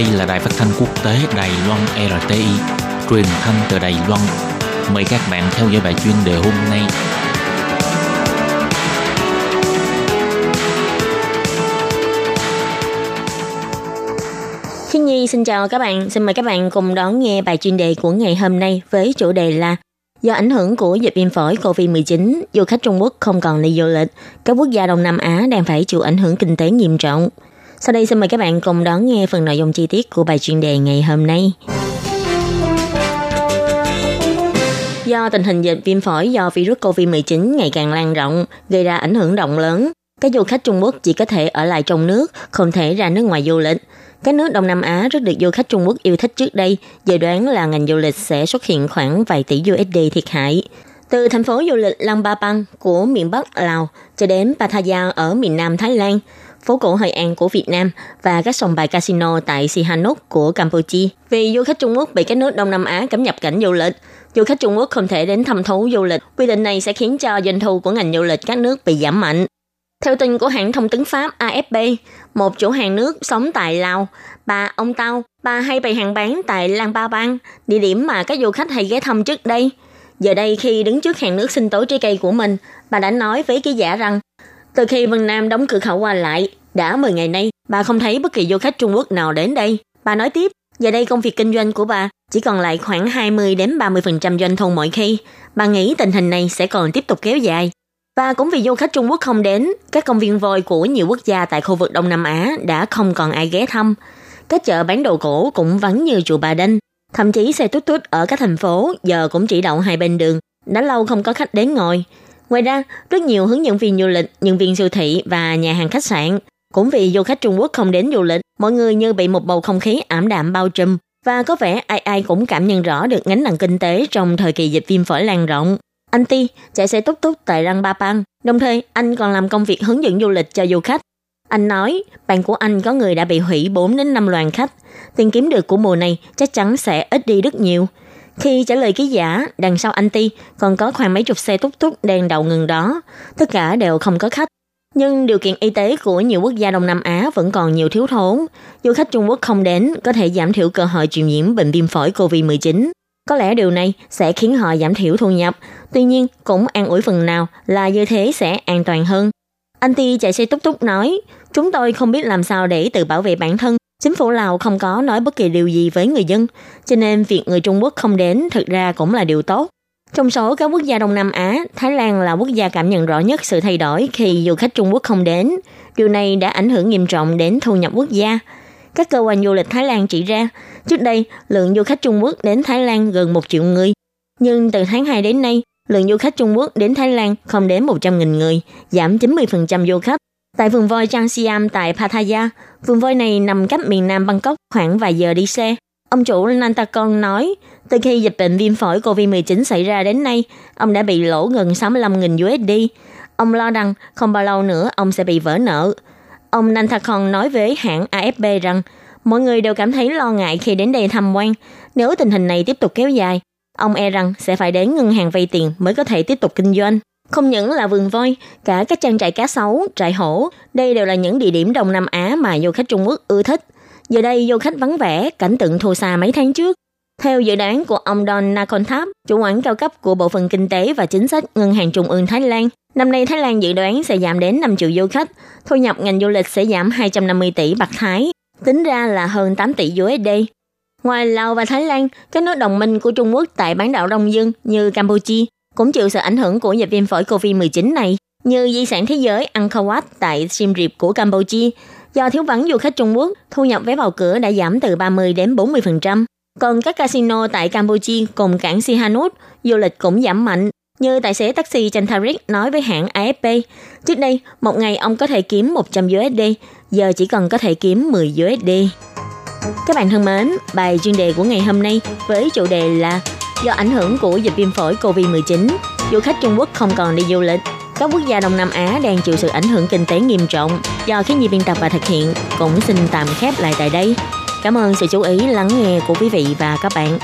Đây là đài phát thanh quốc tế Đài Loan RTI, truyền thanh từ Đài Loan. Mời các bạn theo dõi bài chuyên đề hôm nay. Khi Nhi xin chào các bạn, xin mời các bạn cùng đón nghe bài chuyên đề của ngày hôm nay với chủ đề là Do ảnh hưởng của dịch viêm phổi COVID-19, du khách Trung Quốc không còn đi du lịch, các quốc gia Đông Nam Á đang phải chịu ảnh hưởng kinh tế nghiêm trọng. Sau đây xin mời các bạn cùng đón nghe phần nội dung chi tiết của bài chuyên đề ngày hôm nay. Do tình hình dịch viêm phổi do virus COVID-19 ngày càng lan rộng, gây ra ảnh hưởng rộng lớn, các du khách Trung Quốc chỉ có thể ở lại trong nước, không thể ra nước ngoài du lịch. Các nước Đông Nam Á rất được du khách Trung Quốc yêu thích trước đây, dự đoán là ngành du lịch sẽ xuất hiện khoảng vài tỷ USD thiệt hại. Từ thành phố du lịch Lang Ba Bang của miền Bắc Lào cho đến Pattaya ở miền Nam Thái Lan, phố cổ Hội An của Việt Nam và các sòng bài casino tại Sihanouk của Campuchia. Vì du khách Trung Quốc bị các nước Đông Nam Á cấm nhập cảnh du lịch, du khách Trung Quốc không thể đến thăm thú du lịch. Quy định này sẽ khiến cho doanh thu của ngành du lịch các nước bị giảm mạnh. Theo tin của hãng thông tấn Pháp AFP, một chủ hàng nước sống tại Lào, bà ông Tao, bà hay bày hàng bán tại Lang Ba Bang, địa điểm mà các du khách hay ghé thăm trước đây. Giờ đây khi đứng trước hàng nước sinh tố trái cây của mình, bà đã nói với ký giả rằng từ khi Vân Nam đóng cửa khẩu qua lại, đã 10 ngày nay, bà không thấy bất kỳ du khách Trung Quốc nào đến đây. Bà nói tiếp, giờ đây công việc kinh doanh của bà chỉ còn lại khoảng 20 đến 30% doanh thu mỗi khi. Bà nghĩ tình hình này sẽ còn tiếp tục kéo dài. Và cũng vì du khách Trung Quốc không đến, các công viên voi của nhiều quốc gia tại khu vực Đông Nam Á đã không còn ai ghé thăm. Các chợ bán đồ cổ cũng vắng như chùa Bà Đinh. Thậm chí xe tút tút ở các thành phố giờ cũng chỉ đậu hai bên đường. Đã lâu không có khách đến ngồi. Ngoài ra, rất nhiều hướng dẫn viên du lịch, nhân viên siêu thị và nhà hàng khách sạn cũng vì du khách Trung Quốc không đến du lịch, mọi người như bị một bầu không khí ảm đạm bao trùm và có vẻ ai ai cũng cảm nhận rõ được gánh nặng kinh tế trong thời kỳ dịch viêm phổi lan rộng. Anh Ti chạy xe túc túc tại Răng Ba Pang, đồng thời anh còn làm công việc hướng dẫn du lịch cho du khách. Anh nói, bạn của anh có người đã bị hủy 4 đến 5 đoàn khách. Tiền kiếm được của mùa này chắc chắn sẽ ít đi rất nhiều. Khi trả lời ký giả, đằng sau anh Ti còn có khoảng mấy chục xe túc túc đang đậu ngừng đó. Tất cả đều không có khách. Nhưng điều kiện y tế của nhiều quốc gia Đông Nam Á vẫn còn nhiều thiếu thốn. Du khách Trung Quốc không đến có thể giảm thiểu cơ hội truyền nhiễm bệnh viêm phổi COVID-19. Có lẽ điều này sẽ khiến họ giảm thiểu thu nhập. Tuy nhiên, cũng an ủi phần nào là như thế sẽ an toàn hơn. Anh Ti chạy xe túc túc nói, chúng tôi không biết làm sao để tự bảo vệ bản thân. Chính phủ Lào không có nói bất kỳ điều gì với người dân, cho nên việc người Trung Quốc không đến thực ra cũng là điều tốt. Trong số các quốc gia Đông Nam Á, Thái Lan là quốc gia cảm nhận rõ nhất sự thay đổi khi du khách Trung Quốc không đến. Điều này đã ảnh hưởng nghiêm trọng đến thu nhập quốc gia. Các cơ quan du lịch Thái Lan chỉ ra, trước đây lượng du khách Trung Quốc đến Thái Lan gần 1 triệu người. Nhưng từ tháng 2 đến nay, lượng du khách Trung Quốc đến Thái Lan không đến 100.000 người, giảm 90% du khách. Tại vườn voi Trang Siam tại Pattaya, vườn voi này nằm cách miền nam Bangkok khoảng vài giờ đi xe. Ông chủ Nantakon nói, từ khi dịch bệnh viêm phổi COVID-19 xảy ra đến nay, ông đã bị lỗ gần 65.000 USD. Ông lo rằng không bao lâu nữa ông sẽ bị vỡ nợ. Ông Nantakon nói với hãng AFP rằng mọi người đều cảm thấy lo ngại khi đến đây tham quan. Nếu tình hình này tiếp tục kéo dài, ông e rằng sẽ phải đến ngân hàng vay tiền mới có thể tiếp tục kinh doanh. Không những là vườn voi, cả các trang trại cá sấu, trại hổ, đây đều là những địa điểm Đông Nam Á mà du khách Trung Quốc ưa thích. Giờ đây du khách vắng vẻ, cảnh tượng thua xa mấy tháng trước. Theo dự đoán của ông Don Nakonthap, chủ quản cao cấp của Bộ phận Kinh tế và Chính sách Ngân hàng Trung ương Thái Lan, năm nay Thái Lan dự đoán sẽ giảm đến 5 triệu du khách, thu nhập ngành du lịch sẽ giảm 250 tỷ bạc Thái, tính ra là hơn 8 tỷ USD. Ngoài Lào và Thái Lan, các nước đồng minh của Trung Quốc tại bán đảo Đông Dương như Campuchia cũng chịu sự ảnh hưởng của dịch viêm phổi COVID-19 này, như di sản thế giới Angkor Wat tại Siem Reap của Campuchia. Do thiếu vắng du khách Trung Quốc, thu nhập vé vào cửa đã giảm từ 30 đến 40%. Còn các casino tại Campuchia cùng cảng Sihanouk, du lịch cũng giảm mạnh. Như tài xế taxi Chantarik nói với hãng AFP, trước đây một ngày ông có thể kiếm 100 USD, giờ chỉ cần có thể kiếm 10 USD. Các bạn thân mến, bài chuyên đề của ngày hôm nay với chủ đề là do ảnh hưởng của dịch viêm phổi COVID-19, du khách Trung Quốc không còn đi du lịch. Các quốc gia Đông Nam Á đang chịu sự ảnh hưởng kinh tế nghiêm trọng do khí nhi biên tập và thực hiện cũng xin tạm khép lại tại đây. Cảm ơn sự chú ý lắng nghe của quý vị và các bạn.